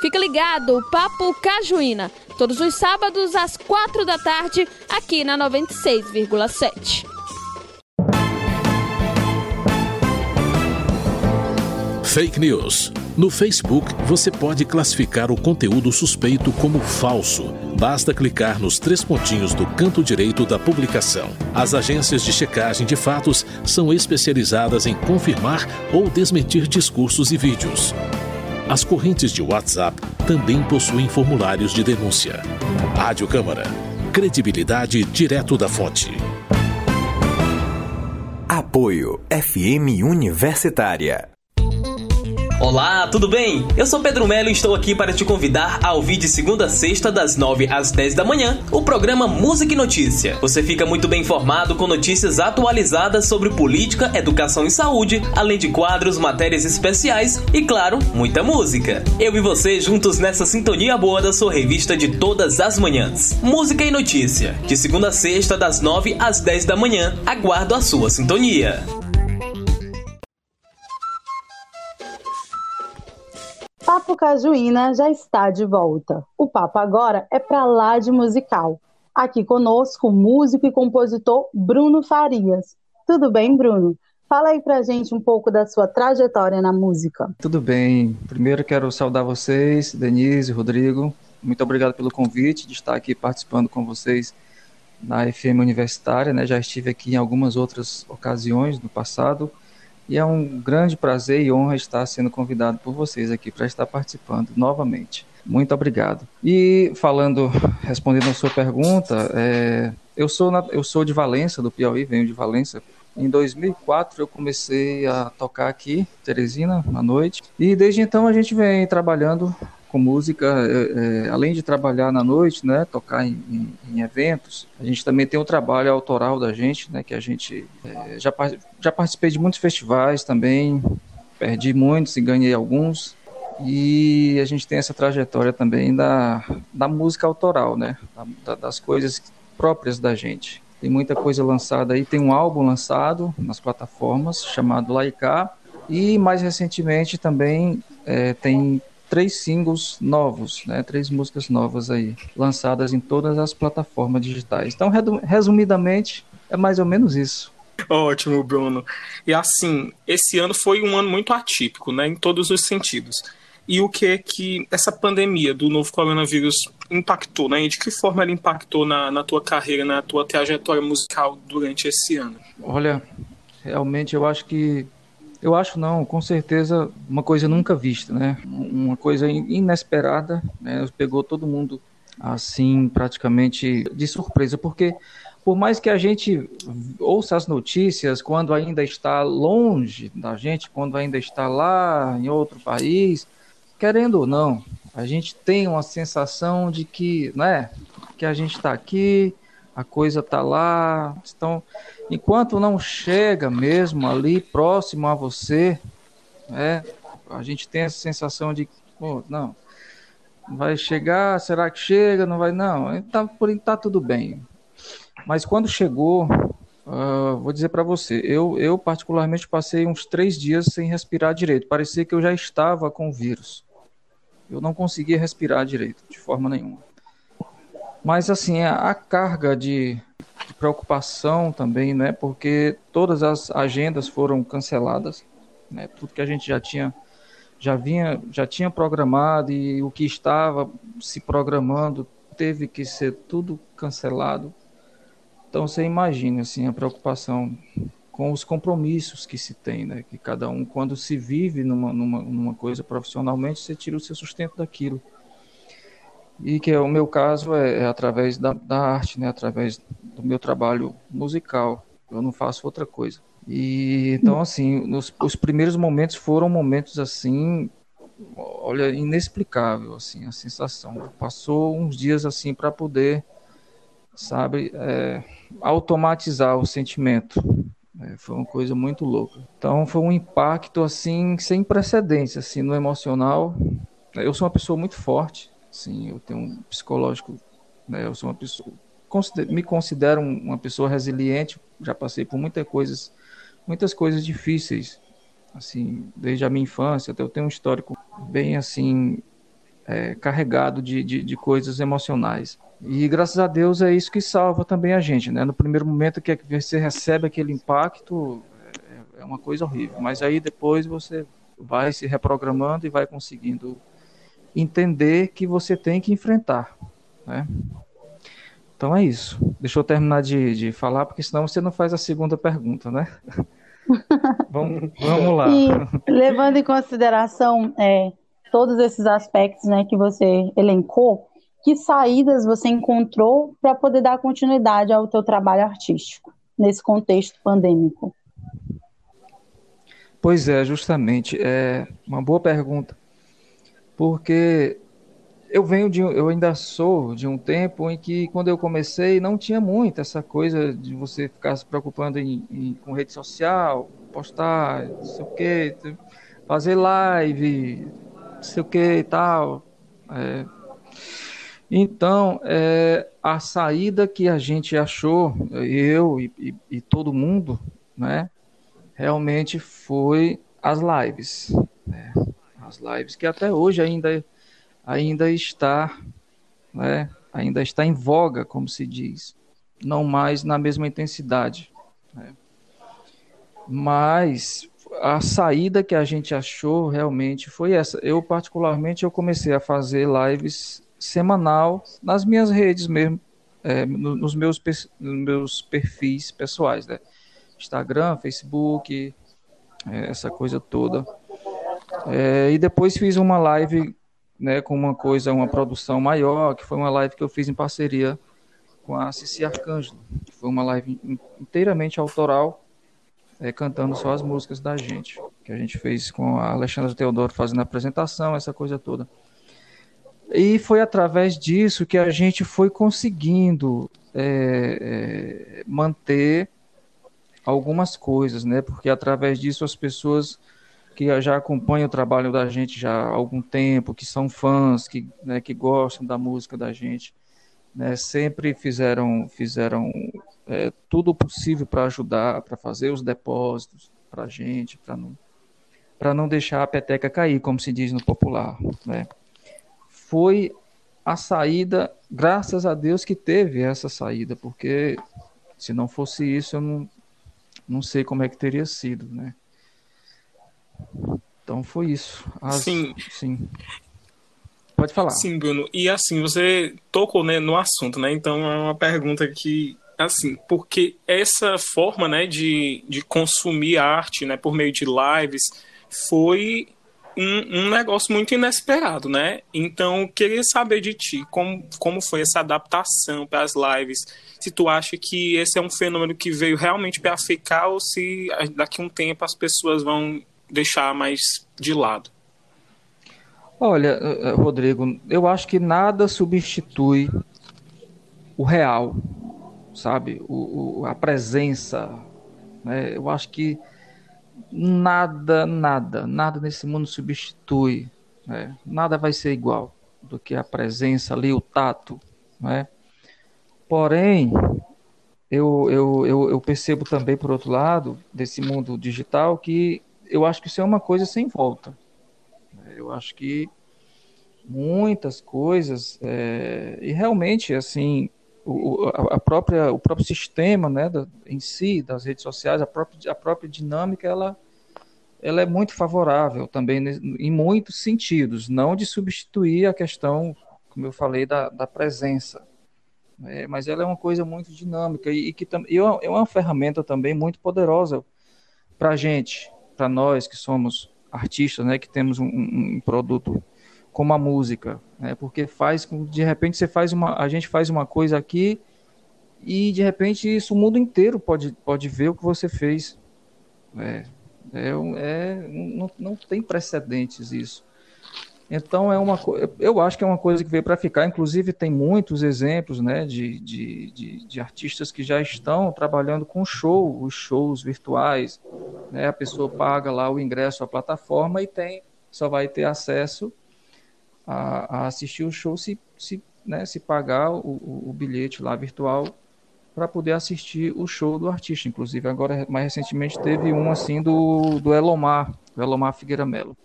Fica ligado, Papo Cajuína, todos os sábados às quatro da tarde, aqui na 96,7. Fake News. No Facebook, você pode classificar o conteúdo suspeito como falso. Basta clicar nos três pontinhos do canto direito da publicação. As agências de checagem de fatos são especializadas em confirmar ou desmentir discursos e vídeos. As correntes de WhatsApp também possuem formulários de denúncia. Rádio Câmara. Credibilidade direto da fonte. Apoio FM Universitária. Olá, tudo bem? Eu sou Pedro Melo e estou aqui para te convidar a ouvir de segunda a sexta, das 9 às 10 da manhã, o programa Música e Notícia. Você fica muito bem informado com notícias atualizadas sobre política, educação e saúde, além de quadros, matérias especiais e, claro, muita música. Eu e você juntos nessa sintonia boa da sua revista de todas as manhãs. Música e Notícia, de segunda a sexta, das 9 às 10 da manhã. Aguardo a sua sintonia. Cajuína já está de volta. O papo agora é para lá de musical. Aqui conosco o músico e compositor Bruno Farias. Tudo bem, Bruno? Fala aí pra gente um pouco da sua trajetória na música. Tudo bem. Primeiro quero saudar vocês, Denise, Rodrigo. Muito obrigado pelo convite de estar aqui participando com vocês na FM Universitária. Né? Já estive aqui em algumas outras ocasiões no passado e é um grande prazer e honra estar sendo convidado por vocês aqui para estar participando novamente. Muito obrigado. E falando, respondendo a sua pergunta, é, eu, sou na, eu sou de Valença, do Piauí, venho de Valença. Em 2004 eu comecei a tocar aqui, Teresina, à noite. E desde então a gente vem trabalhando com música, é, é, além de trabalhar na noite, né, tocar em, em, em, eventos, a gente também tem o trabalho autoral da gente, né, que a gente é, já, já participei de muitos festivais também, perdi muitos e ganhei alguns, e a gente tem essa trajetória também da, da música autoral, né, da, das coisas próprias da gente. Tem muita coisa lançada aí, tem um álbum lançado nas plataformas chamado Laicá, e mais recentemente também é, tem três singles novos, né, três músicas novas aí, lançadas em todas as plataformas digitais. Então, resumidamente, é mais ou menos isso. Ótimo, Bruno. E assim, esse ano foi um ano muito atípico, né, em todos os sentidos. E o que é que essa pandemia do novo coronavírus impactou, né? E de que forma ela impactou na, na tua carreira, na tua trajetória musical durante esse ano? Olha, realmente eu acho que eu acho não, com certeza uma coisa nunca vista, né? Uma coisa inesperada, né? Pegou todo mundo assim praticamente de surpresa, porque por mais que a gente ouça as notícias quando ainda está longe da gente, quando ainda está lá em outro país, querendo ou não, a gente tem uma sensação de que, né, que a gente está aqui, a coisa está lá, então enquanto não chega mesmo ali próximo a você, é, a gente tem essa sensação de, pô, não, vai chegar, será que chega? Não vai, não, tá, por tá tudo bem. Mas quando chegou, uh, vou dizer para você, eu, eu particularmente passei uns três dias sem respirar direito. Parecia que eu já estava com o vírus. Eu não conseguia respirar direito, de forma nenhuma. Mas assim, a, carga de, de preocupação também, né? Porque todas as agendas foram canceladas, né? Tudo que a gente já tinha já vinha já tinha programado e o que estava se programando teve que ser tudo cancelado. Então você imagina assim a preocupação com os compromissos que se tem, né? Que cada um quando se vive numa, numa, numa coisa profissionalmente, você tira o seu sustento daquilo e que é, o meu caso é, é através da, da, arte, né, através do meu trabalho musical. Eu não faço outra coisa. E então assim, nos, os primeiros momentos foram momentos assim, olha, inexplicável assim a sensação. Passou uns dias assim para poder, sabe, é, automatizar o sentimento. É, foi uma coisa muito louca. Então foi um impacto assim sem precedentes assim no emocional. Eu sou uma pessoa muito forte, Sim, eu tenho um psicológico, né, eu sou uma pessoa, me considero uma pessoa resiliente, já passei por muitas coisas, muitas coisas difíceis, assim, desde a minha infância, até eu tenho um histórico bem assim é, carregado de, de, de, coisas emocionais. E graças a Deus é isso que salva também a gente, né? No primeiro momento que você recebe aquele impacto, é, é uma coisa horrível, mas aí depois você vai se reprogramando e vai conseguindo entender que você tem que enfrentar. Né? Então é isso. Deixa eu terminar de, de falar, porque senão você não faz a segunda pergunta, né? vamos, vamos lá. E, levando em consideração é, todos esses aspectos né, que você elencou, que saídas você encontrou para poder dar continuidade ao teu trabalho artístico nesse contexto pandêmico? Pois é, justamente, é uma boa pergunta, porque eu venho de, eu ainda sou de um tempo em que quando eu comecei não tinha muito essa coisa de você ficar se preocupando em, em com rede social, postar, não sei o que, fazer live, não sei o que e tal. É. Então, é, a saída que a gente achou, eu e, e, e todo mundo, né, realmente foi as lives. Né? As lives que até hoje ainda, ainda está, né, ainda está em voga, como se diz, não mais na mesma intensidade. Né? Mas a saída que a gente achou realmente foi essa. Eu particularmente eu comecei a fazer lives semanal nas minhas redes mesmo, é, nos, meus, nos meus perfis pessoais, né? Instagram, Facebook, é, essa coisa toda. É, e depois fiz uma live né, com uma coisa, uma produção maior, que foi uma live que eu fiz em parceria com a Cici Arcângelo. Foi uma live inteiramente autoral é, cantando só as músicas da gente, que a gente fez com a Alexandra Teodoro fazendo a apresentação, essa coisa toda. E foi através disso que a gente foi conseguindo é, é, manter algumas coisas, né? Porque através disso as pessoas que já acompanham o trabalho da gente já há algum tempo, que são fãs, que, né, que gostam da música da gente, né, sempre fizeram, fizeram é, tudo possível para ajudar, para fazer os depósitos para a gente, para não, não deixar a peteca cair, como se diz no popular. Né. Foi a saída, graças a Deus que teve essa saída, porque se não fosse isso, eu não, não sei como é que teria sido, né? Então foi isso. As, sim. sim. Pode falar. Sim, Bruno. E assim, você tocou né, no assunto, né? Então é uma pergunta que, assim, porque essa forma, né, de, de consumir arte, né, por meio de lives, foi um, um negócio muito inesperado, né? Então, queria saber de ti, como, como foi essa adaptação para as lives? Se tu acha que esse é um fenômeno que veio realmente para ficar ou se daqui a um tempo as pessoas vão deixar mais de lado? Olha, eh, eh, Rodrigo, eu acho que nada substitui o real, sabe? O, o a presença. Né? Eu acho que nada, nada, nada nesse mundo substitui. Né? Nada vai ser igual do que a presença ali, o tato. Né? Porém, eu, eu, eu, eu percebo também, por outro lado, desse mundo digital, que eu acho que isso é uma coisa sem volta. Eu acho que muitas coisas é, e realmente assim o, a própria o próprio sistema né da, em si das redes sociais a própria a própria dinâmica ela ela é muito favorável também em muitos sentidos não de substituir a questão como eu falei da, da presença né, mas ela é uma coisa muito dinâmica e, e que e é, é uma ferramenta também muito poderosa para gente para nós que somos artistas, né, que temos um, um produto como a música, né, porque faz, de repente você faz uma, a gente faz uma coisa aqui e de repente isso o mundo inteiro pode, pode ver o que você fez. É, é, é não, não tem precedentes isso. Então é uma eu acho que é uma coisa que veio para ficar. Inclusive tem muitos exemplos, né, de, de, de, de, artistas que já estão trabalhando com show, os shows virtuais, né? A pessoa paga lá o ingresso à plataforma e tem só vai ter acesso a, a assistir o show se, se, né, se pagar o, o, o bilhete lá virtual para poder assistir o show do artista. Inclusive agora mais recentemente teve um assim do do Elomar, do Elomar Figueira Melo.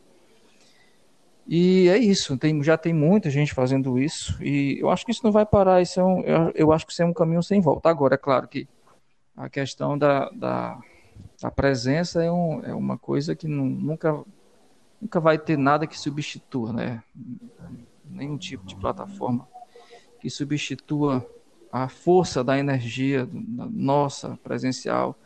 E é isso, tem, já tem muita gente fazendo isso, e eu acho que isso não vai parar, isso é um, eu, eu, acho que isso é um caminho sem volta. Agora, é claro que a questão da, da, da presença é, um, é uma coisa que não, nunca, nunca vai ter nada que substitua, né? Nenhum tipo de plataforma que substitua a força da energia nossa presencial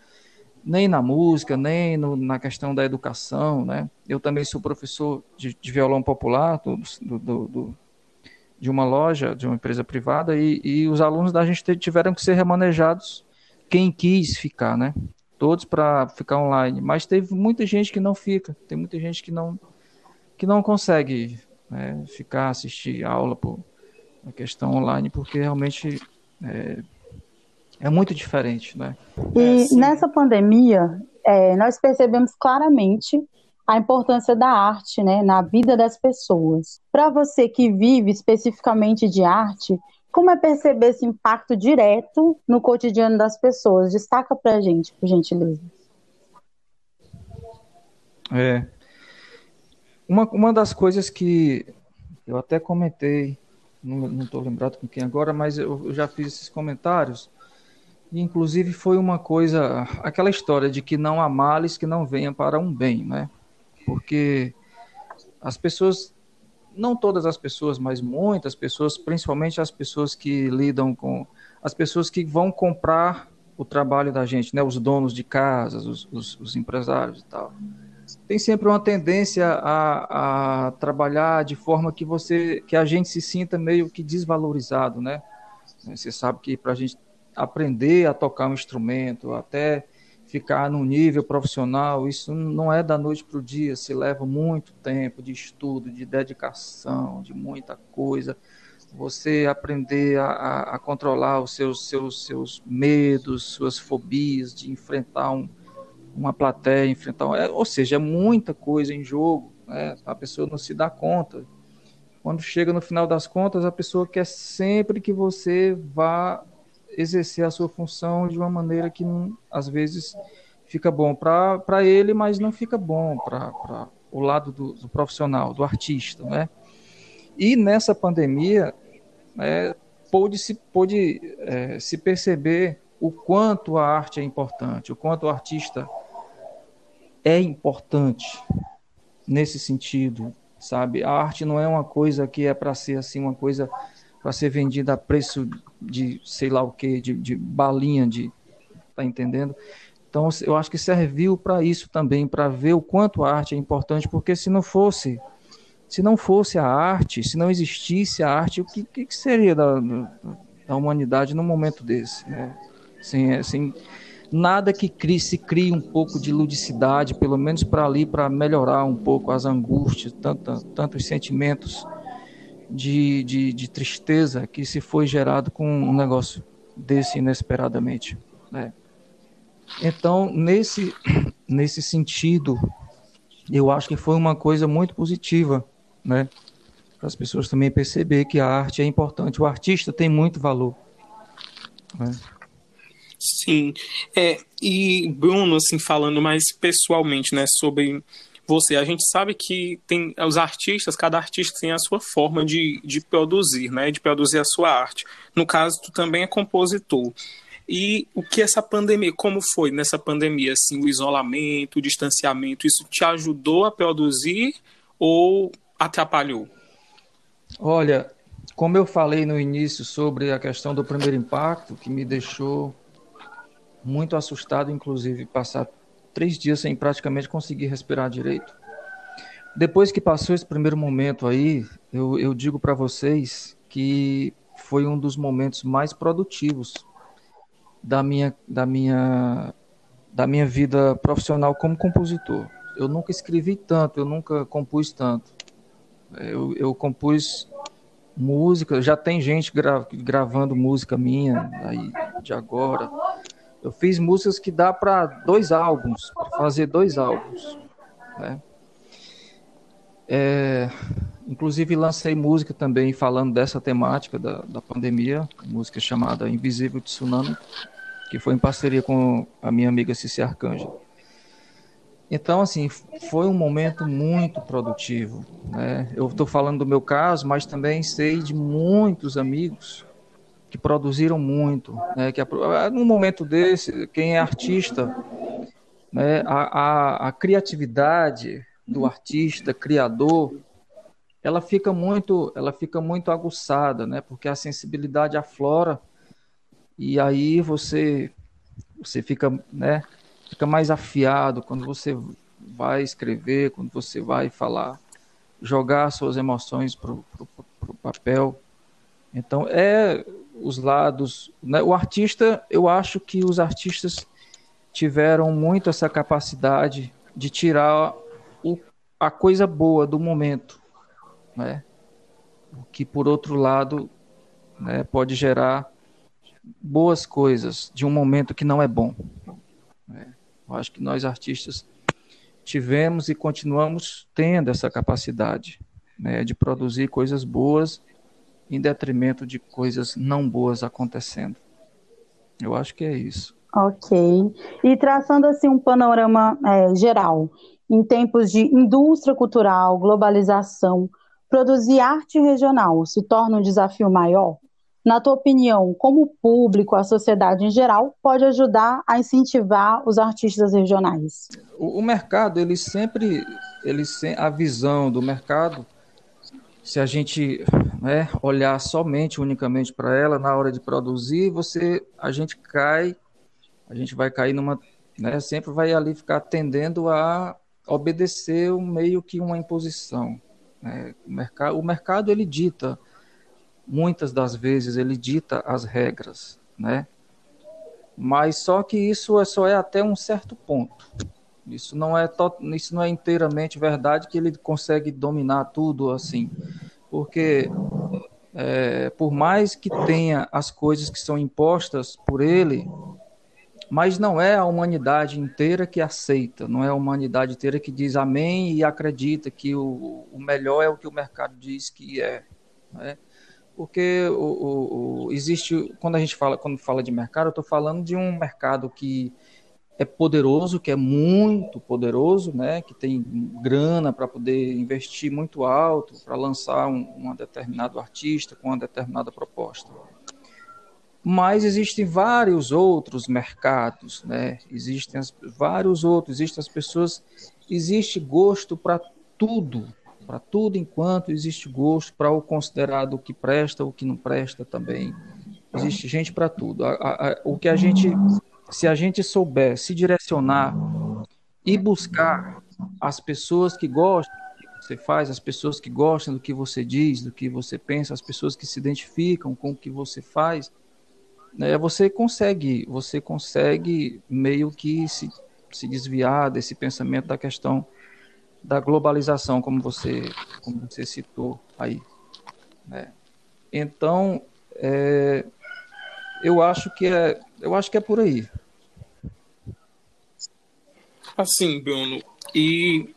nem na música, nem no, na questão da educação, né? Eu também sou professor de, de violão popular do, do, do, de uma loja, de uma empresa privada, e, e os alunos da gente tiveram que ser remanejados quem quis ficar, né? Todos para ficar online, mas teve muita gente que não fica, tem muita gente que não que não consegue né, ficar assistir aula por a questão online, porque realmente é, é muito diferente, né? E é, nessa pandemia, é, nós percebemos claramente a importância da arte né, na vida das pessoas. Para você que vive especificamente de arte, como é perceber esse impacto direto no cotidiano das pessoas? Destaca para a gente, por gentileza. É. Uma, uma das coisas que eu até comentei, não estou lembrado com quem agora, mas eu, eu já fiz esses comentários inclusive foi uma coisa, aquela história de que não há males que não venham para um bem, né? Porque as pessoas, não todas as pessoas, mas muitas pessoas, principalmente as pessoas que lidam com, as pessoas que vão comprar o trabalho da gente, né? Os donos de casas, os, os, os empresários e tal. Tem sempre uma tendência a, a trabalhar de forma que você, que a gente se sinta meio que desvalorizado, né? Você sabe que para a gente aprender a tocar um instrumento, até ficar num nível profissional, isso não é da noite para o dia, se leva muito tempo de estudo, de dedicação, de muita coisa. Você aprender a, a controlar os seus, seus, seus medos, suas fobias, de enfrentar um, uma plateia, enfrentar. É, ou seja, é muita coisa em jogo, né? a pessoa não se dá conta. Quando chega no final das contas, a pessoa quer sempre que você vá exercer a sua função de uma maneira que às vezes fica bom para ele, mas não fica bom para o lado do, do, profissional, do artista, né? E nessa pandemia, é, pôde, se, pôde é, se perceber o quanto a arte é importante, o quanto o artista é importante nesse sentido, sabe? A arte não é uma coisa que é para ser assim uma coisa para ser vendida a preço de sei lá o que, de, de balinha, de tá entendendo? Então eu acho que serviu para isso também, para ver o quanto a arte é importante, porque se não fosse se não fosse a arte, se não existisse a arte, o que, que seria da, da humanidade num momento desse? Né? Sem, assim, nada que crie, se crie um pouco de ludicidade, pelo menos para ali, para melhorar um pouco as angústias, tanto, tantos sentimentos de, de, de tristeza que se foi gerado com um negócio desse inesperadamente. Né? Então, nesse, nesse sentido, eu acho que foi uma coisa muito positiva, né? Para as pessoas também perceber que a arte é importante, o artista tem muito valor. Né? Sim, é, e Bruno, assim, falando mais pessoalmente, né, sobre você. A gente sabe que tem os artistas, cada artista tem a sua forma de, de produzir, né? De produzir a sua arte. No caso, tu também é compositor. E o que essa pandemia, como foi nessa pandemia, assim, o isolamento, o distanciamento, isso te ajudou a produzir ou atrapalhou? Olha, como eu falei no início sobre a questão do primeiro impacto, que me deixou muito assustado, inclusive passar três dias sem praticamente conseguir respirar direito. Depois que passou esse primeiro momento aí, eu, eu digo para vocês que foi um dos momentos mais produtivos da minha, da minha, da minha vida profissional como compositor. Eu nunca escrevi tanto, eu nunca compus tanto. Eu, eu compus música, já tem gente gra, gravando música minha aí de agora. Eu fiz músicas que dá para dois álbuns, para fazer dois álbuns. Né? É, inclusive lancei música também falando dessa temática da, da pandemia, música chamada Invisível Tsunami, que foi em parceria com a minha amiga Cici Arcângelo. Então, assim, foi um momento muito produtivo. Né? Eu estou falando do meu caso, mas também sei de muitos amigos que produziram muito, né, que num momento desse, quem é artista, né, a, a, a criatividade do artista, criador, ela fica muito, ela fica muito aguçada, né, porque a sensibilidade aflora e aí você você fica, né, fica mais afiado quando você vai escrever, quando você vai falar, jogar suas emoções para o papel. Então, é os lados. Né? O artista, eu acho que os artistas tiveram muito essa capacidade de tirar o, a coisa boa do momento, né? O que, por outro lado, né, pode gerar boas coisas de um momento que não é bom. Né? Eu acho que nós artistas tivemos e continuamos tendo essa capacidade né, de produzir coisas boas em detrimento de coisas não boas acontecendo. Eu acho que é isso. Ok. E traçando assim um panorama é, geral, em tempos de indústria cultural, globalização, produzir arte regional se torna um desafio maior? Na tua opinião, como o público, a sociedade em geral, pode ajudar a incentivar os artistas regionais? O, o mercado, ele sempre, ele a visão do mercado, se a gente né, olhar somente, unicamente para ela na hora de produzir, você, a gente cai, a gente vai cair numa, né, sempre vai ali ficar tendendo a obedecer meio que uma imposição. Né? O, mercado, o mercado ele dita muitas das vezes ele dita as regras, né? Mas só que isso é só é até um certo ponto. Isso não é to, isso não é inteiramente verdade que ele consegue dominar tudo assim, porque é, por mais que tenha as coisas que são impostas por ele, mas não é a humanidade inteira que aceita, não é a humanidade inteira que diz amém e acredita que o, o melhor é o que o mercado diz que é. Né? porque o, o, o, existe quando a gente fala quando fala de mercado, eu estou falando de um mercado que é poderoso, que é muito poderoso, né, que tem grana para poder investir muito alto para lançar um, um determinado artista com uma determinada proposta. Mas existem vários outros mercados, né? Existem as, vários outros, existem as pessoas, existe gosto para tudo, para tudo enquanto existe gosto para o considerado o que presta, o que não presta também. Existe gente para tudo. A, a, a, o que a gente, se a gente souber se direcionar e buscar as pessoas que gostam do que você faz, as pessoas que gostam do que você diz, do que você pensa, as pessoas que se identificam com o que você faz, né, você consegue, você consegue meio que se, se desviar desse pensamento da questão da globalização, como você, como você citou aí. Né? Então, é, eu acho que é, eu acho que é por aí. Assim, Bruno, e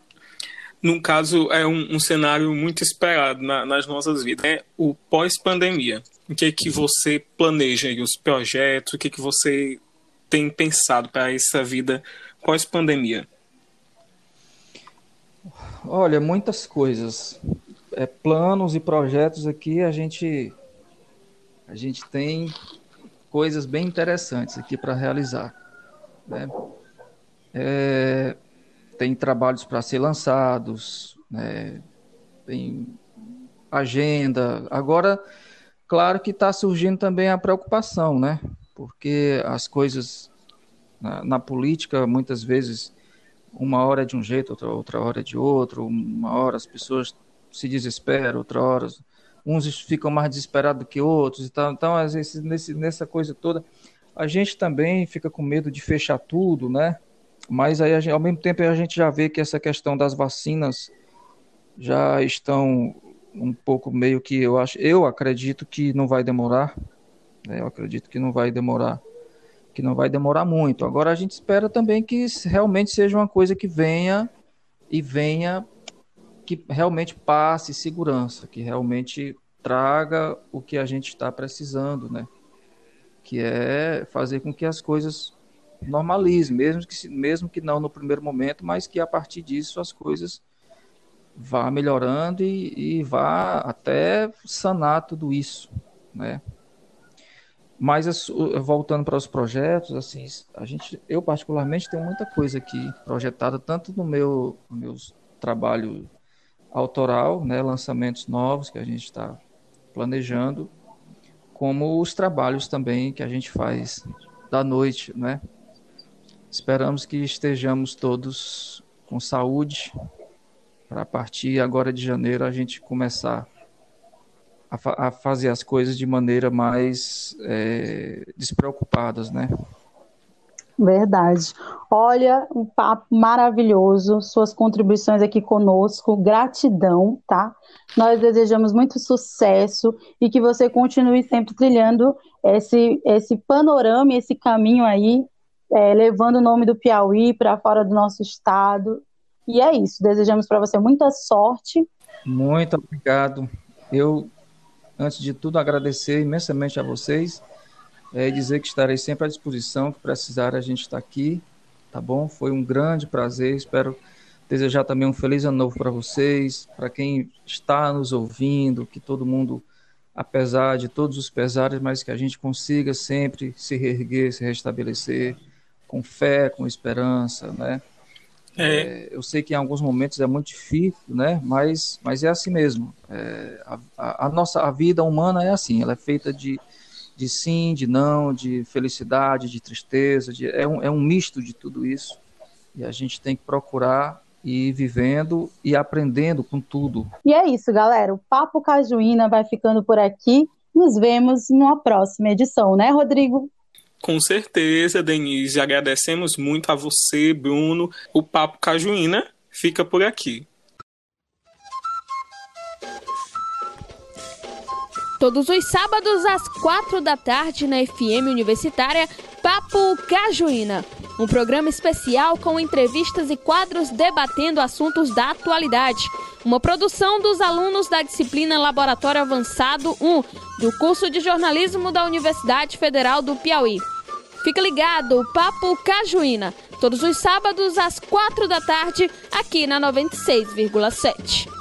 no caso é um, um cenário muito esperado na, nas nossas vidas, é o pós-pandemia. O que é que você planeja aí, os projetos, o que é que você tem pensado para essa vida pós-pandemia? Olha, muitas coisas. É, planos e projetos aqui a gente a gente tem coisas bem interessantes aqui para realizar. Né? É, tem trabalhos para ser lançados, né? tem agenda. Agora, claro que está surgindo também a preocupação, né? Porque as coisas na, na política muitas vezes uma hora é de um jeito, outra, outra hora é de outro, uma hora as pessoas se desesperam, outra hora uns ficam mais desesperados do que outros e tal. Então, às vezes, nesse, nessa coisa toda, a gente também fica com medo de fechar tudo, né? Mas aí, gente, ao mesmo tempo, a gente já vê que essa questão das vacinas já estão um pouco meio que eu acho, eu acredito que não vai demorar, né? eu acredito que não vai demorar que não vai demorar muito. Agora a gente espera também que realmente seja uma coisa que venha e venha que realmente passe segurança, que realmente traga o que a gente está precisando, né? Que é fazer com que as coisas normalizem, mesmo que, mesmo que não no primeiro momento, mas que a partir disso as coisas vá melhorando e, e vá até sanar tudo isso, né? Mas voltando para os projetos, assim, a gente, eu particularmente tenho muita coisa aqui projetada tanto no meu, no meu trabalho autoral, né, lançamentos novos que a gente está planejando, como os trabalhos também que a gente faz da noite, né? Esperamos que estejamos todos com saúde para a partir agora de janeiro a gente começar a, fa a fazer as coisas de maneira mais é, despreocupadas, né? Verdade. Olha, um papo maravilhoso, suas contribuições aqui conosco, gratidão, tá? Nós desejamos muito sucesso e que você continue sempre trilhando esse, esse panorama, esse caminho aí, é, levando o nome do Piauí para fora do nosso estado. E é isso, desejamos para você muita sorte. Muito obrigado. Eu, antes de tudo, agradecer imensamente a vocês é, dizer que estarei sempre à disposição, que precisar a gente está aqui, tá bom? Foi um grande prazer, espero desejar também um feliz ano novo para vocês, para quem está nos ouvindo, que todo mundo, apesar de todos os pesares, mas que a gente consiga sempre se reerguer, se restabelecer, com fé, com esperança, né? É. É, eu sei que em alguns momentos é muito difícil, né? Mas, mas é assim mesmo. É, a, a, nossa a vida humana é assim, ela é feita de de sim, de não, de felicidade, de tristeza, de, é, um, é um misto de tudo isso. E a gente tem que procurar ir vivendo e aprendendo com tudo. E é isso, galera. O Papo Cajuína vai ficando por aqui. Nos vemos numa próxima edição, né, Rodrigo? Com certeza, Denise. Agradecemos muito a você, Bruno. O Papo Cajuína fica por aqui. Todos os sábados às quatro da tarde na FM Universitária, Papo Cajuína. Um programa especial com entrevistas e quadros debatendo assuntos da atualidade. Uma produção dos alunos da disciplina Laboratório Avançado 1 do curso de jornalismo da Universidade Federal do Piauí. Fica ligado, Papo Cajuína, todos os sábados às quatro da tarde, aqui na 96,7.